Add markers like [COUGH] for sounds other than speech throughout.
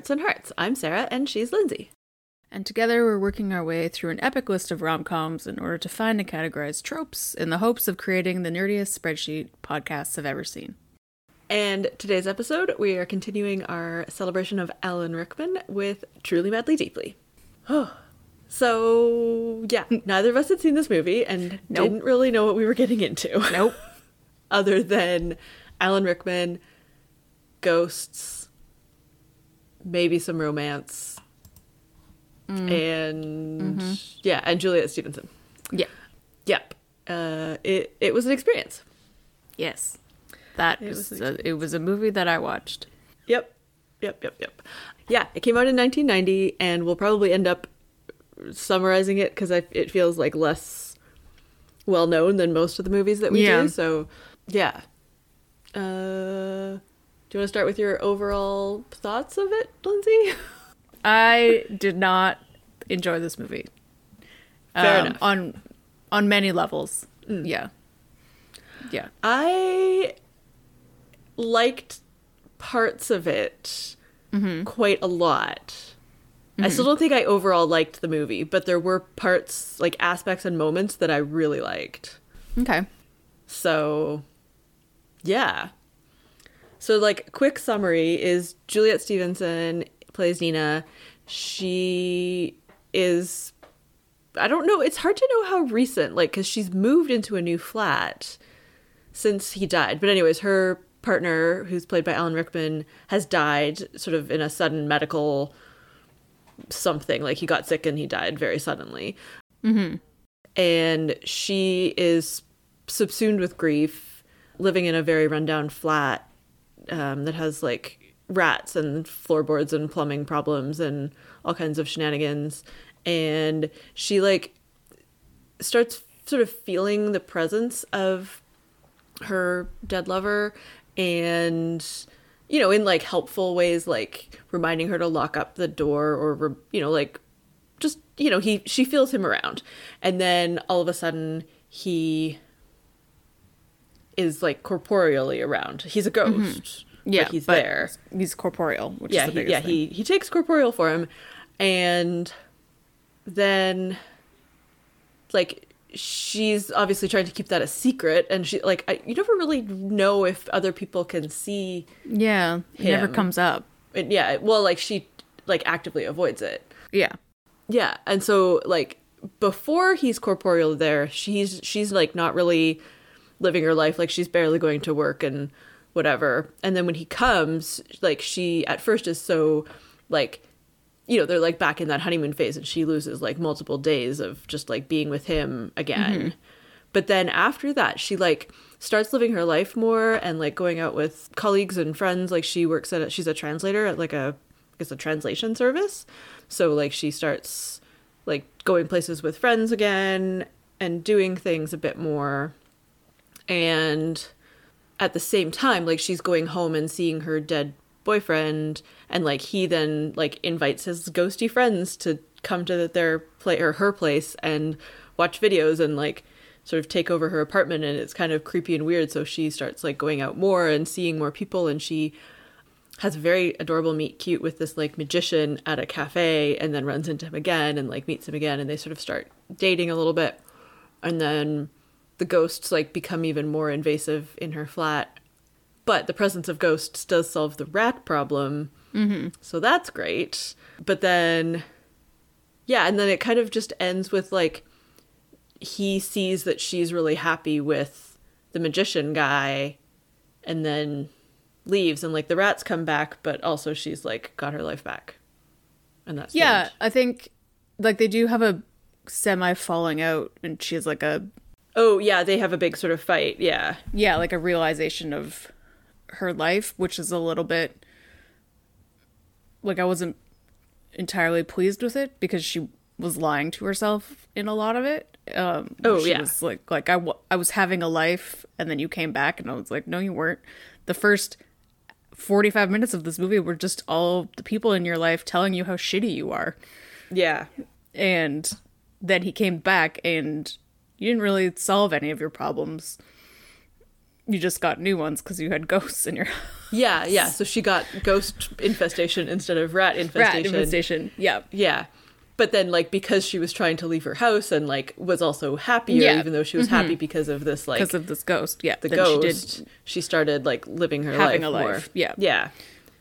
to Charts and Hearts. I'm Sarah and she's Lindsay. And together we're working our way through an epic list of rom coms in order to find and categorize tropes in the hopes of creating the nerdiest spreadsheet podcasts have ever seen. And today's episode, we are continuing our celebration of Alan Rickman with Truly Madly Deeply. [SIGHS] so, yeah, [LAUGHS] neither of us had seen this movie and Nope. didn't really know what we were getting into. Nope. [LAUGHS] Other than Alan Rickman, ghosts, maybe some romance, and yeah, and Juliet Stevenson. yeah. Yep. Uh, it it was an experience. Yes. That It was was a, it was a movie that I watched. Yep. Yep, yep, yep. Yeah, it came out in 1990 and we'll probably end up summarizing it cuz it feels like less well known than most of the movies that we Yeah. do. So, yeah. Uh do you want to start with your overall thoughts of it, Lindsay? [LAUGHS] I did not enjoy this movie. Fair Um, enough. On on many levels. Mm. Yeah. Yeah. I liked parts of it mm-hmm. quite a lot. I mm-hmm. still don't think I overall liked the movie, but there were parts, like aspects and moments that I really liked. Okay. So, yeah. So, like, quick summary is Juliet Stevenson plays Nina. She is, I don't know, it's hard to know how recent, like, because she's moved into a new flat since he died. But, anyways, her partner, who's played by Alan Rickman, has died sort of in a sudden medical something. Like, he got sick and he died very suddenly mm-hmm. and she is subsumed with grief, living in a very rundown flat um, that has like rats and floorboards and plumbing problems and all kinds of shenanigans. And she like starts sort of feeling the presence of her dead lover and you know in like helpful ways like reminding her to lock up the door or you know like just you know he she feels him around and then all of a sudden he is like corporeally around he's a ghost mm-hmm. Yeah. but he's but there He's corporeal, which yeah is the he, yeah thing. he he takes corporeal for him and then like she's obviously trying to keep that a secret and she like I, you never really know if other people can see Yeah. It never comes up. it yeah well like she like actively avoids it Yeah. yeah and so like before he's corporeal there she's she's like not really living her life like she's barely going to work and whatever. And then when he comes like she at first is so like you know they're like back in that honeymoon phase and she loses like multiple days of just like being with him again. Mm-hmm. But then after that she like starts living her life more and like going out with colleagues and friends. Like she works at a, she's a translator at like a I guess a translation service. So like she starts like going places with friends again and doing things a bit more and at the same time like she's going home and seeing her dead boyfriend and like he then like invites his ghosty friends to come to their play or her place and watch videos and like sort of take over her apartment and it's kind of creepy and weird so she starts like going out more and seeing more people and she has a very adorable meet cute with this like magician at a cafe and then runs into him again and like meets him again and they sort of start dating a little bit. And then the ghosts like become even more invasive in her flat but the presence of ghosts does solve the rat problem mm-hmm. so that's great but then yeah and then it kind of just ends with like he sees that she's really happy with the magician guy and then leaves and like the rats come back but also she's like got her life back and that's Yeah. I think like they do have a semi falling out, and she's like a oh yeah they have a big sort of fight yeah yeah, like a realization of her life, which is a little bit like I wasn't entirely pleased with it because she was lying to herself in a lot of it. Um, Oh, she yeah. was like like I, w- I was having a life, and then you came back, and I was like, no, you weren't. The first 45 minutes of this movie were just all the people in your life telling you how shitty you are. yeah and then he came back and you didn't really solve any of your problems you just got new ones because you had ghosts in your [LAUGHS] house. Yeah, yeah. So she got ghost infestation instead of rat infestation. rat infestation. Yeah. Yeah. But then like because she was trying to leave her house and like was also happier Yeah. Mm-hmm. even though she was happy because of this like Because of this ghost. Yeah. the then ghost, She she, started like living her Having life a more. life, yeah. Yeah.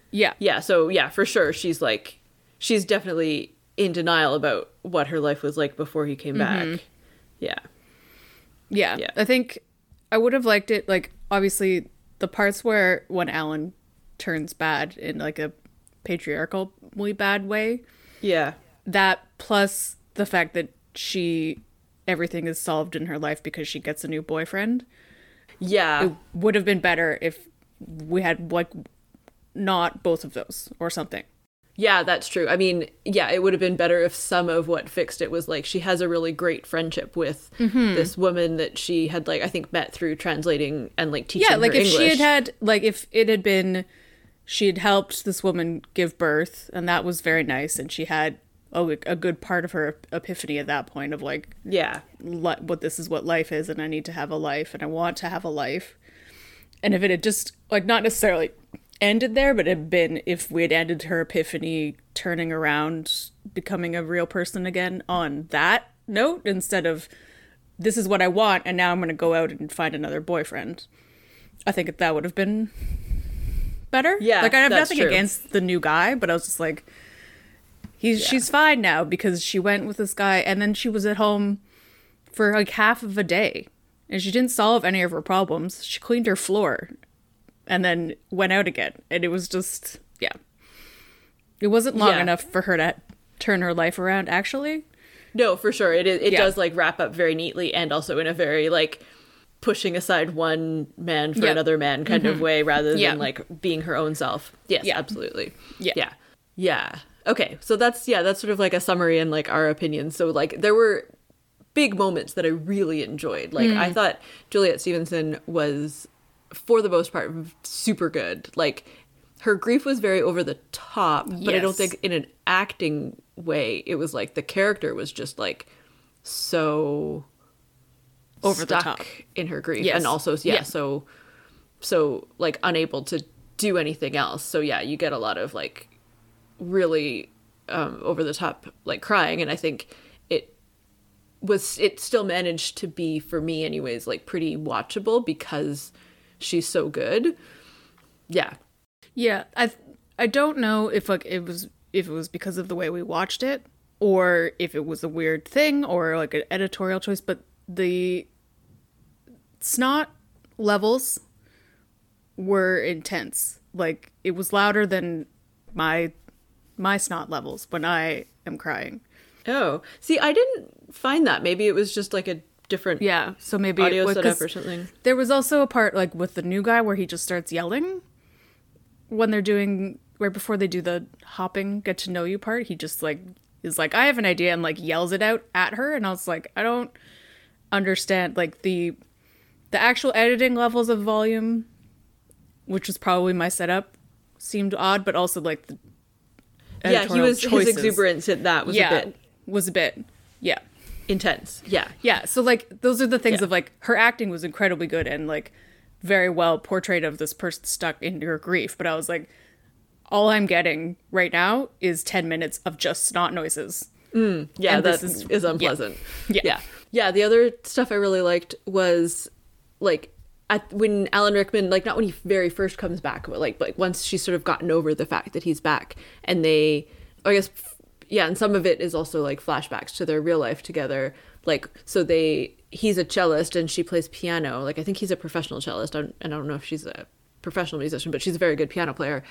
Yeah. Yeah, so yeah, for sure she's like she's definitely in denial about what her life was like before he came Mm-hmm. back. Yeah. Yeah. Yeah. I think I would have liked it like obviously the parts where when Alan turns bad in like a patriarchally bad way, Yeah. that plus the fact that she everything is solved in her life because she gets a new boyfriend Yeah. it would have been better if we had like not both of those or something Yeah, that's true. I mean, yeah, it would have been better if some of what fixed it was like she has a really great friendship with Mm-hmm. this woman that she had like I think met through translating and like teaching yeah like if English. she had had like if it had been she had helped this woman give birth and that was very nice and she had a, a good part of her epiphany at that point of like yeah. li- what this is what life is and i need to have a life and i want to have a life and if it had just like not necessarily ended there but it had been if we had ended her epiphany turning around becoming a real person again on that note instead of this is what i want and now i'm going to go out and find another boyfriend i think that would have been better. Yeah, like i have nothing true. against the new guy but i was just like he's she's fine now because she went with this guy and then she was at home for like half of a day and she didn't solve any of her problems. She cleaned her floor and then went out again and it was just yeah it wasn't long Yeah. enough for her to turn her life around actually No, for sure. It it Yeah. does like wrap up very neatly and also in a very like pushing aside one man for another man kind of way rather than Yeah. like being her own self. Yes, Yeah. absolutely. Yeah. Yeah. Yeah. Okay. So that's yeah, that's sort of like a summary and like our opinions. So like there were big moments that I really enjoyed. Like Mm. I thought Juliet Stevenson was for the most part super good. Like her grief was very over the top, but I don't think in an acting way it was like the character was just like so Over the top. in her grief Yes. and also yeah, Yeah. so so like unable to do anything else. So yeah, you get a lot of like really um over the top like crying and I think it was it still managed to be for me anyways like pretty watchable because she's so good. Yeah. yeah i i don't know if like it was if it was because of the way we watched it or if it was a weird thing or like an editorial choice but the snot levels were intense like it was louder than my my snot levels when i am crying Oh. See, I didn't find that. Maybe it was just like a different yeah so maybe audio setup or something. there was also a part like with the new guy where he just starts yelling when they're doing right before they do the hopping get to know you part he just like is like i have an idea and like yells it out at her and i was like i don't understand like the the actual editing levels of volume which was probably my setup seemed odd but also like the Yeah, he was his exuberance at that was yeah a bit was a bit yeah intense. Yeah. yeah, so like those are the things Yeah. of like her acting was incredibly good and like very well portrayed of this person stuck in her grief. But I was like, all I'm getting right now is ten minutes of just snot noises. Mm, yeah, And that is, is- unpleasant. Yeah. yeah. Yeah, the other stuff I really liked was like at when Alan Rickman, like not when he very first comes back, but like like once she's sort of gotten over the fact that he's back, and they, I guess, yeah, and some of it is also like flashbacks to their real life together. Like so they, he's a cellist and she plays piano. Like I think he's a professional cellist, and I don't know if she's a professional musician, but she's a very good piano player.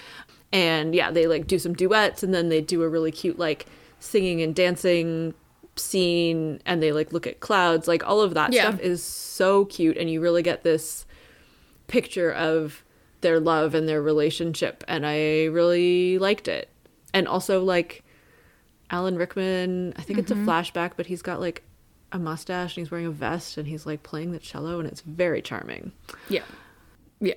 And yeah, they like do some duets, and then they do a really cute like singing and dancing scene and they like look at clouds like all of that Yeah. stuff is so cute and you really get this picture of their love and their relationship and i really liked it and also like alan rickman i think it's a mm-hmm. flashback but he's got like a mustache and he's wearing a vest and he's like playing the cello and it's very charming Yeah, yeah,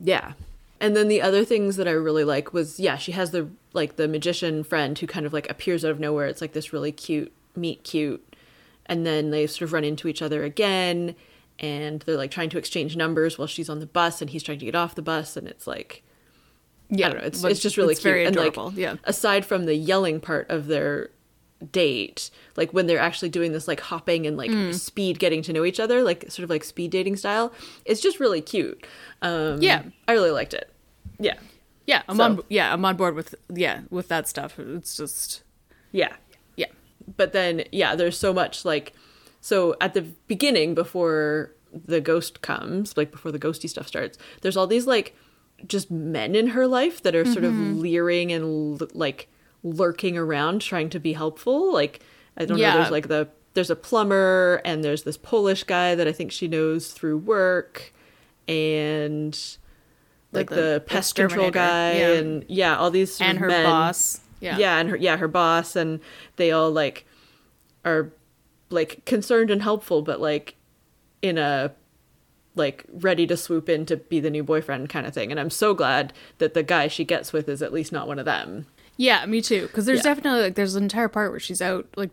yeah. And then the other things that I really like was yeah, she has the like the magician friend who kind of like appears out of nowhere. It's like this really cute meet cute. And then they sort of run into each other again and they're like trying to exchange numbers while she's on the bus and he's trying to get off the bus and it's like Yeah, I don't know. It's it's just really it's cute. very and like, yeah, aside from the yelling part of their date, like when they're actually doing this like hopping and like Mm. speed getting to know each other, like sort of like speed dating style, it's just really cute. Um, Yeah. I really liked it. Yeah, yeah. I'm So- on. Yeah, I'm on board with yeah with that stuff. It's just yeah. yeah, But then yeah, there's so much like so at the beginning before the ghost comes, like before the ghosty stuff starts, there's all these like just men in her life that are sort of Mm-hmm. leering and l- like lurking around trying to be helpful. Like I don't Yeah. know, there's like the there's a plumber and there's this Polish guy that I think she knows through work and like The- the, the pest control guy yeah. and yeah, all these and her men boss. Yeah, yeah and her yeah her boss and they all like are like concerned and helpful but like in a like ready to swoop in to be the new boyfriend kind of thing and i'm so glad that the guy she gets with is at least not one of them Yeah, me too. Because there's Yeah. definitely like there's an entire part where she's out like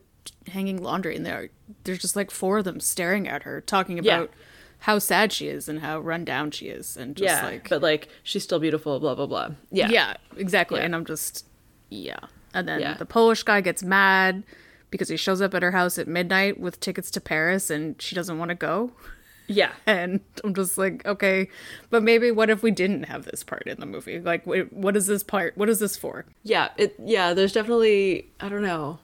hanging laundry, and there there's just like four of them staring at her, talking Yeah. about how sad she is and how run down she is, and just yeah like but like she's still beautiful blah blah blah yeah yeah, exactly. Yeah. And I'm just yeah. And then Yeah. the Polish guy gets mad because he shows up at her house at midnight with tickets to Paris, and she doesn't want to go. Yeah And I'm just like, okay, but maybe what if we didn't have this part in the movie? Like, what is this part? What is this for? yeah it yeah there's definitely i don't know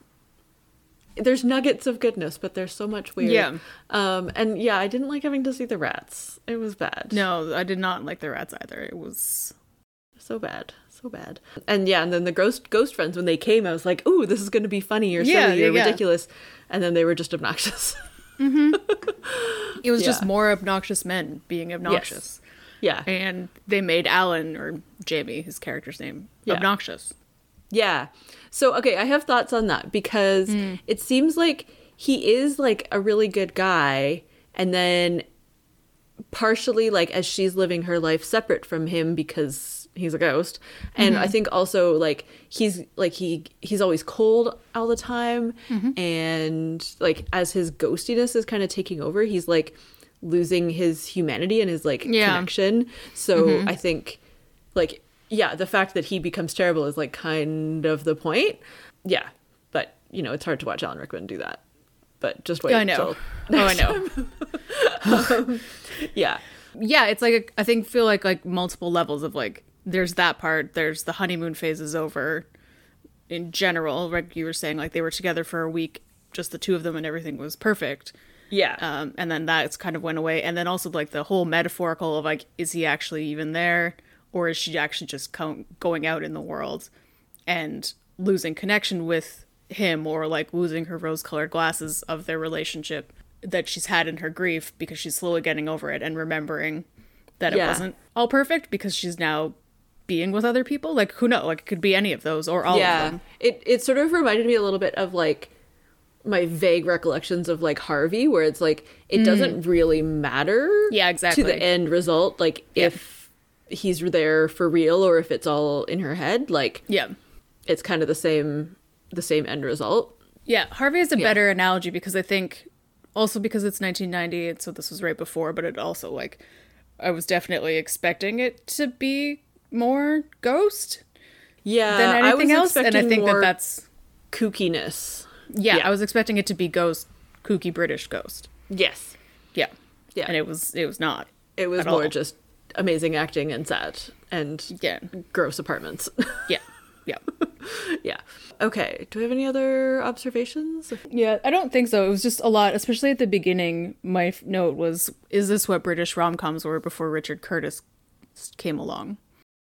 there's nuggets of goodness but there's so much weird Yeah. um and yeah i didn't like having to see the rats it was bad No, I did not like the rats either. It was so bad so bad and yeah and then the ghost ghost friends when they came i was like ooh this is going to be funny or Yeah, silly or yeah, yeah. ridiculous and then they were just obnoxious [LAUGHS] [LAUGHS] it was just more obnoxious men being obnoxious. yeah And they made Alan or Jamie, his character's name, Yeah. obnoxious. yeah so okay i have thoughts on that because Mm. it seems like he is like a really good guy and then partially like as she's living her life separate from him because he's a ghost and Mm-hmm. i think also like he's like he he's always cold all the time Mm-hmm. and like as his ghostiness is kind of taking over he's like losing his humanity and his like Yeah. Mm-hmm. connection so i think like yeah the fact that he becomes terrible is like kind of the point yeah but you know it's hard to watch alan rickman do that but just wait I know. [LAUGHS] Oh, I know. [LAUGHS] yeah yeah, it's like I think feel like like multiple levels of like there's that part, there's the honeymoon phase is over in general, like you were saying, like they were together for a week, just the two of them and everything was perfect. yeah Um, and then that's kind of went away. And then also like the whole metaphorical of like, is he actually even there? Or is she actually just co- going out in the world and losing connection with him or like losing her rose colored glasses of their relationship that she's had in her grief because she's slowly getting over it and remembering that it wasn't all perfect because she's now being with other people? Like, who knows? Like, it could be any of those or all of them. It it sort of reminded me a little bit of like my vague recollections of like Harvey, where it's like it doesn't really matter. Mm. Yeah, exactly. To the end result, like Yeah. if he's there for real or if it's all in her head, like Yeah. it's kind of the same the same end result. Yeah, Harvey is a Yeah. better analogy because I think also because it's 1990, and so this was right before, but it also like I was definitely expecting it to be more ghost Yeah, than I anything else, and I think that that's kookiness. yeah, Yeah. I was expecting it to be ghost, kooky British ghost. Yes, Yeah, Yeah. and it was it was not. it was more all. just amazing acting and sad and Yeah, gross apartments. [LAUGHS] yeah, yeah. yeah. Okay. Do we have any other observations? Yeah, I don't think so. It was just a lot, especially at the beginning. My note was, "Is this what British rom coms were before Richard Curtis came along?"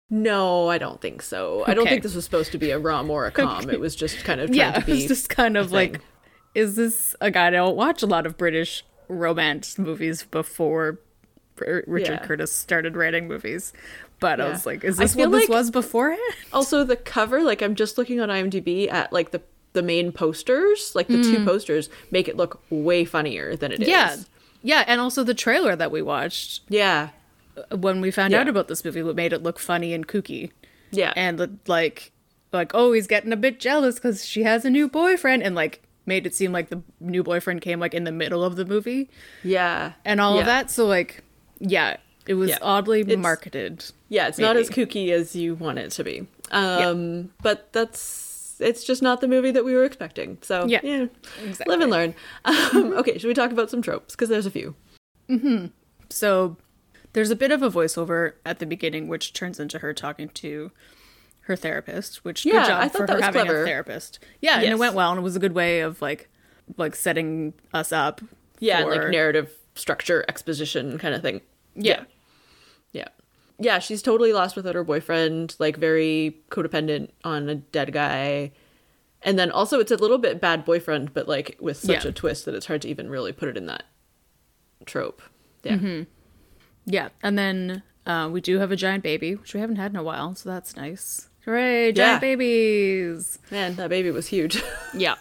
No, I don't think so. I don't think this was supposed to be a rom or a com. It was just kind of trying yeah, to it was just kind of thing. like, is this a guy? I don't watch a lot of British romance movies before R- Richard Yeah. Curtis started writing movies, but I was like, is this what this like- was beforehand? Also, the cover, like I'm just looking on IMDb at like the the main posters, like the two posters, make it look way funnier than it is. Mm. Yeah, yeah, and also the trailer that we watched Yeah. When we found Yeah. out about this movie what made it look funny and kooky. Yeah. and the, like like oh he's getting a bit jealous because she has a new boyfriend and like made it seem like the new boyfriend came like in the middle of the movie Yeah. and all yeah. of that. So like, yeah, it was Yeah. oddly It's- marketed. Yeah, it's not as kooky as you want it to be. Um, but that's it's just not the movie that we were expecting. So Yeah, yeah, exactly. live and learn. [LAUGHS] Um, okay, should we talk about some tropes? Because there's a few. So there's a bit of a voiceover at the beginning, which turns into her talking to her therapist. Which Yeah, good job I thought for that her was having clever. a therapist. Yeah, and it went well, and it was a good way of like like setting us up. Yeah, for- like narrative structure, exposition kind of thing. Yeah. Yeah. Yeah, she's totally lost without her boyfriend, like very codependent on a dead guy. And then also it's a little bit bad boyfriend, but like with such Yeah. a twist that it's hard to even really put it in that trope. Yeah. Mm-hmm. Yeah, and then uh, we do have a giant baby, which we haven't had in a while, so that's nice. Hooray, giant Yeah. babies! Man, that baby was huge. [LAUGHS] Yeah,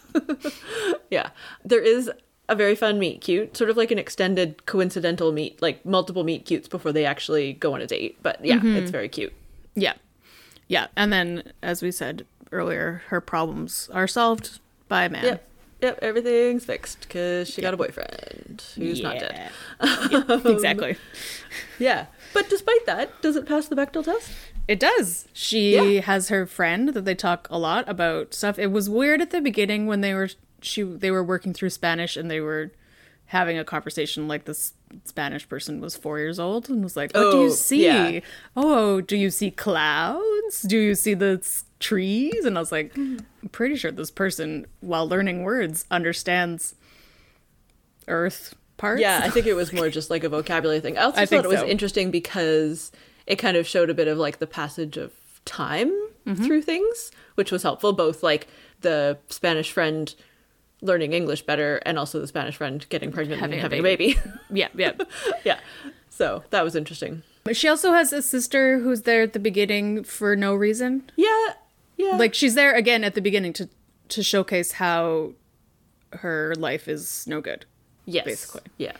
yeah. There is a very fun meet cute, sort of like an extended coincidental meet, like multiple meet cutes before they actually go on a date. But yeah, Mm-hmm. it's very cute. yeah, yeah. And then, as we said earlier, her problems are solved by a man. Yep. Yep, everything's fixed because she got a boyfriend who's not dead. Yeah, [LAUGHS] um, exactly. Yeah. But despite that, does it pass the Bechdel test? It does. She Yeah. has her friend that they talk a lot about stuff. It was weird at the beginning when they were she they were working through Spanish and they were having a conversation like this Spanish person was four years old and was like, "What do Oh, you see? yeah. Oh, do you see clouds? Do you see the trees?" And I was like, Hmm. "I'm pretty sure this person, while learning words, understands Earth parts." Yeah, I think it [LAUGHS] was more just like a vocabulary thing. I also I thought it was so. interesting because it kind of showed a bit of like the passage of time Mm-hmm. through things, which was helpful. Both like the Spanish friend learning English better and also the Spanish friend getting pregnant Having and a having a baby. [LAUGHS] yeah, yeah. [LAUGHS] yeah. So that was interesting. She also has a sister who's there at the beginning for no reason. Yeah. Yeah. like she's there again at the beginning to to showcase how her life is no good yes. basically. Yeah.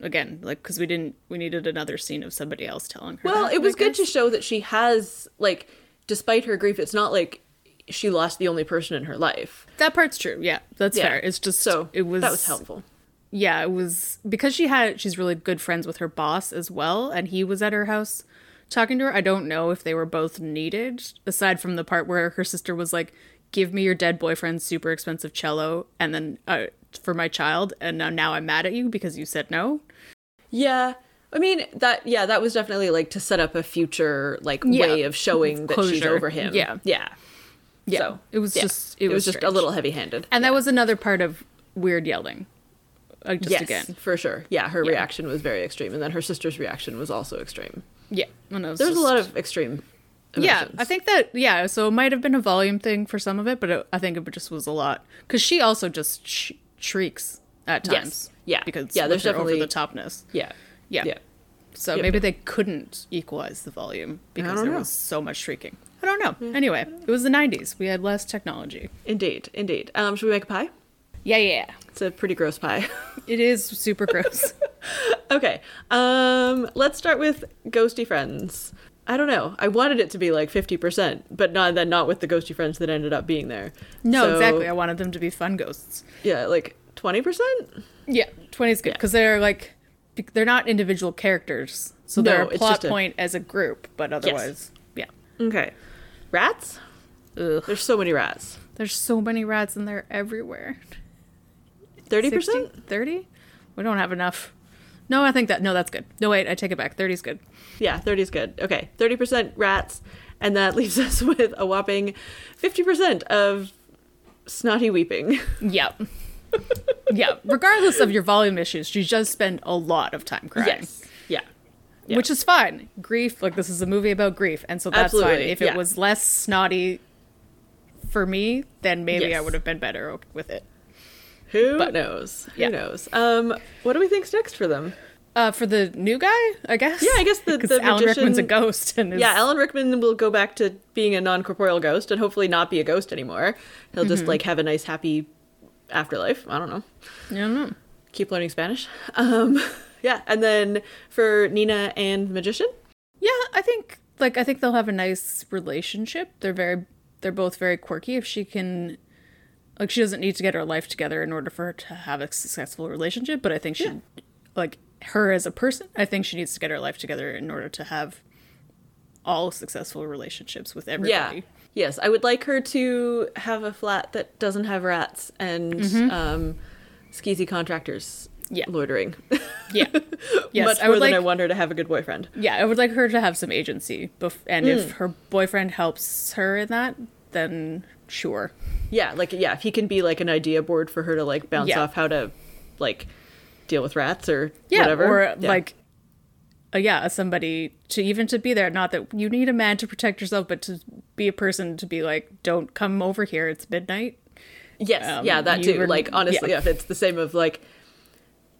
again like because we didn't we needed another scene of somebody else telling her Well, that, it was good to show that she has like despite her grief, it's not like she lost the only person in her life. that part's true yeah that's Yeah. fair it's just So it was that was helpful. yeah it was because she had she's really good friends with her boss as well and he was at her house talking to her i don't know if they were both needed aside from the part where her sister was like give me your dead boyfriend's super expensive cello and then uh, for my child and now, now i'm mad at you because you said no Yeah. I mean that yeah, that was definitely like to set up a future like Yeah. way of showing that she's over him. Yeah. Yeah. yeah So, it was yeah. just It, it, was, just a little heavy-handed. and that was another part of weird yelling like just yes, again for sure. Yeah, her Yeah. reaction was very extreme and then her sister's reaction was also extreme. Yeah and it was There was a lot of extreme yeah i think that yeah so it might have been a volume thing for some of it but it, i think it just was a lot because she also just sh- shrieks at Yes. times Yeah. because Yeah, there's definitely- over the topness Yeah. yeah Yeah. so maybe they couldn't equalize the volume because there know. was so much shrieking i don't know anyway it was the 90s we had less technology Indeed, indeed. Um, should we make a pie? yeah yeah It's a pretty gross pie. it is super gross [LAUGHS] [LAUGHS] okay. Um, let's start with ghosty friends. I don't know. I wanted it to be like 50%, but not then not with the ghosty friends that ended up being there. no So, exactly i wanted them to be fun ghosts Yeah, like 20%? Yeah, twenty is good Yeah. because they're like they're not individual characters, so No, they're a plot a- point as a group. But otherwise, yeah. Okay. Rats? Ugh. There's so many rats. There's so many rats and they're everywhere. 30%? 30? We don't have enough. No, I think that no, that's good. No, wait, I take it back. 30 is good. Yeah, 30 is good. Okay, 30% rats, and that [LAUGHS] leaves us with a whopping 50% of snotty weeping. Yep. yeah. Regardless of your volume issues, you just spend a lot of time crying. Yeah. Yeah. Which is fine. Grief, like this is a movie about grief, and so that's fine. Absolutely, If it yeah. was less snotty for me, then maybe I would have been better with it. Who but- knows? yeah. Who knows? Um, what do we think's next for them? Uh, for the new guy, I guess. Yeah, I guess the- [LAUGHS] the Alan Rickman's a ghost, and is, Yeah, Alan Rickman will go back to being a non-corporeal ghost and hopefully not be a ghost anymore. He'll Mm-hmm. just like have a nice happy afterlife. I don't know. I don't know. Keep learning Spanish. [LAUGHS] Um, yeah, and then for Nina and magician, Yeah, I think like I think they'll have a nice relationship. They're very they're both very quirky. If she can like she doesn't need to get her life together in order for her to have a successful relationship, but I think she like her as a person, I think she needs to get her life together in order to have all successful relationships with everybody. Yeah. Yes, I would like her to have a flat that doesn't have rats and um, skeezy contractors Mm-hmm. Yeah. loitering. Yeah. [LAUGHS] Yes, Much I more would than like I want her to have a good boyfriend. Yeah, I would like her to have some agency. Bef- and Hmm. if her boyfriend helps her in that, then sure. Yeah, like yeah, if he can be like an idea board for her to like bounce Yeah. off how to like deal with rats or Yeah, whatever. or Yeah. like, uh, yeah, somebody to even to be there. Not that you need a man to protect yourself, but to be a person to be like, don't come over here. It's midnight. Yes, Um, yeah, that too. were- like honestly, yeah. if it's the same of like,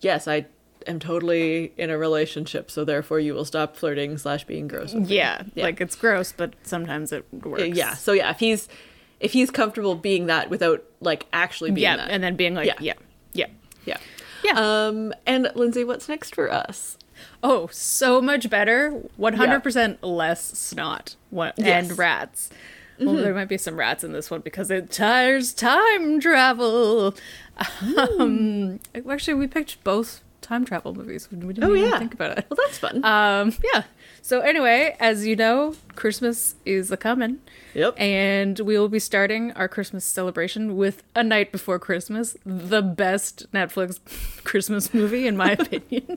yes, I am totally in a relationship, so therefore you will stop flirting slash being gross. with. Yeah, Yeah. like it's gross, but sometimes it works. Yeah. So yeah, if he's if he's comfortable being that without like actually being yeah, that. and then being like, Yeah. yeah, yeah. yeah. Yeah. Um and Lindsay, what's next for us? Oh, so much better. One hundred percent less snot What Yes. and rats. Well, there might be some rats in this one because it tires time travel. Um, actually, we picked both time travel movies. We didn't Oh even yeah. think about it. Well, that's fun. Um, yeah. So anyway, as you know, Christmas is a coming. Yep. And we will be starting our Christmas celebration with A Knight Before Christmas, the best Netflix [LAUGHS] Christmas movie, in my [LAUGHS] opinion.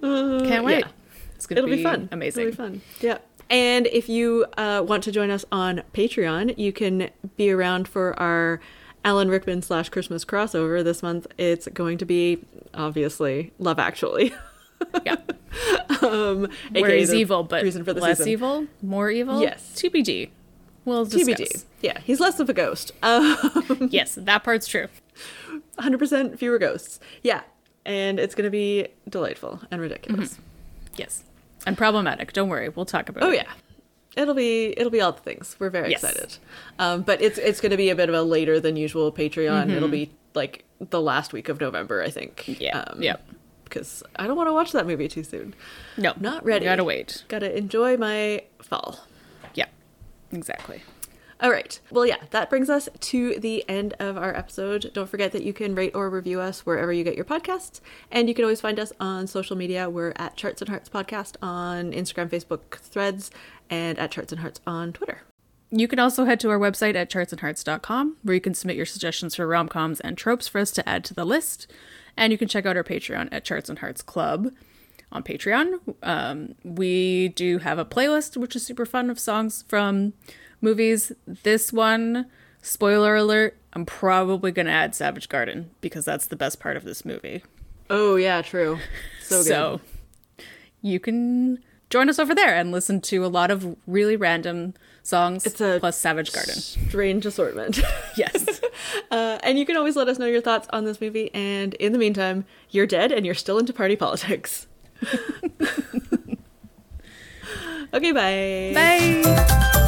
Can't wait. yeah. It's gonna It'll be, fun. Amazing. It'll be fun. Yeah. And if you uh, want to join us on Patreon, you can be around for our Alan Rickman slash Christmas crossover this month. It's going to be obviously Love Actually. [LAUGHS] [LAUGHS] Yeah. um, Where aka he's evil, but reason for the less season. evil, more evil. Yes. TBD. We'll TBD. Yeah, he's less of a ghost. [LAUGHS] Um, yes, that part's true. 100% fewer ghosts. Yeah. And it's going to be delightful and ridiculous. Yes. And problematic. Don't worry. We'll talk about Oh it. Oh yeah. It'll be it'll be all the things. We're very Yes. excited. Um, but it's it's going to be a bit of a later than usual Patreon. It'll be like the last week of November, I think. Mm-hmm. Yeah. Um, yeah. Because I don't want to watch that movie too soon. No. Not ready. Gotta wait. Got to enjoy my fall. Yeah. Exactly. All right. Well, yeah, that brings us to the end of our episode. Don't forget that you can rate or review us wherever you get your podcasts. And you can always find us on social media. We're at Charts and Hearts Podcast on Instagram, Facebook, Threads, and at Charts and Hearts on Twitter. You can also head to our website at chartsandhearts.com where you can submit your suggestions for rom coms and tropes for us to add to the list. And you can check out our Patreon at Charts and Hearts Club on Patreon. Um, we do have a playlist, which is super fun, of songs from movies. This one, spoiler alert, I'm probably going to add Savage Garden because that's the best part of this movie. Oh, yeah, true. So [LAUGHS] good. So you can join us over there and listen to a lot of really random songs It's a plus Savage Garden. strange assortment. [LAUGHS] Yes. [LAUGHS] uh, and you can always let us know your thoughts on this movie. And in the meantime, you're dead and you're still into party politics. [LAUGHS] okay, bye. Bye.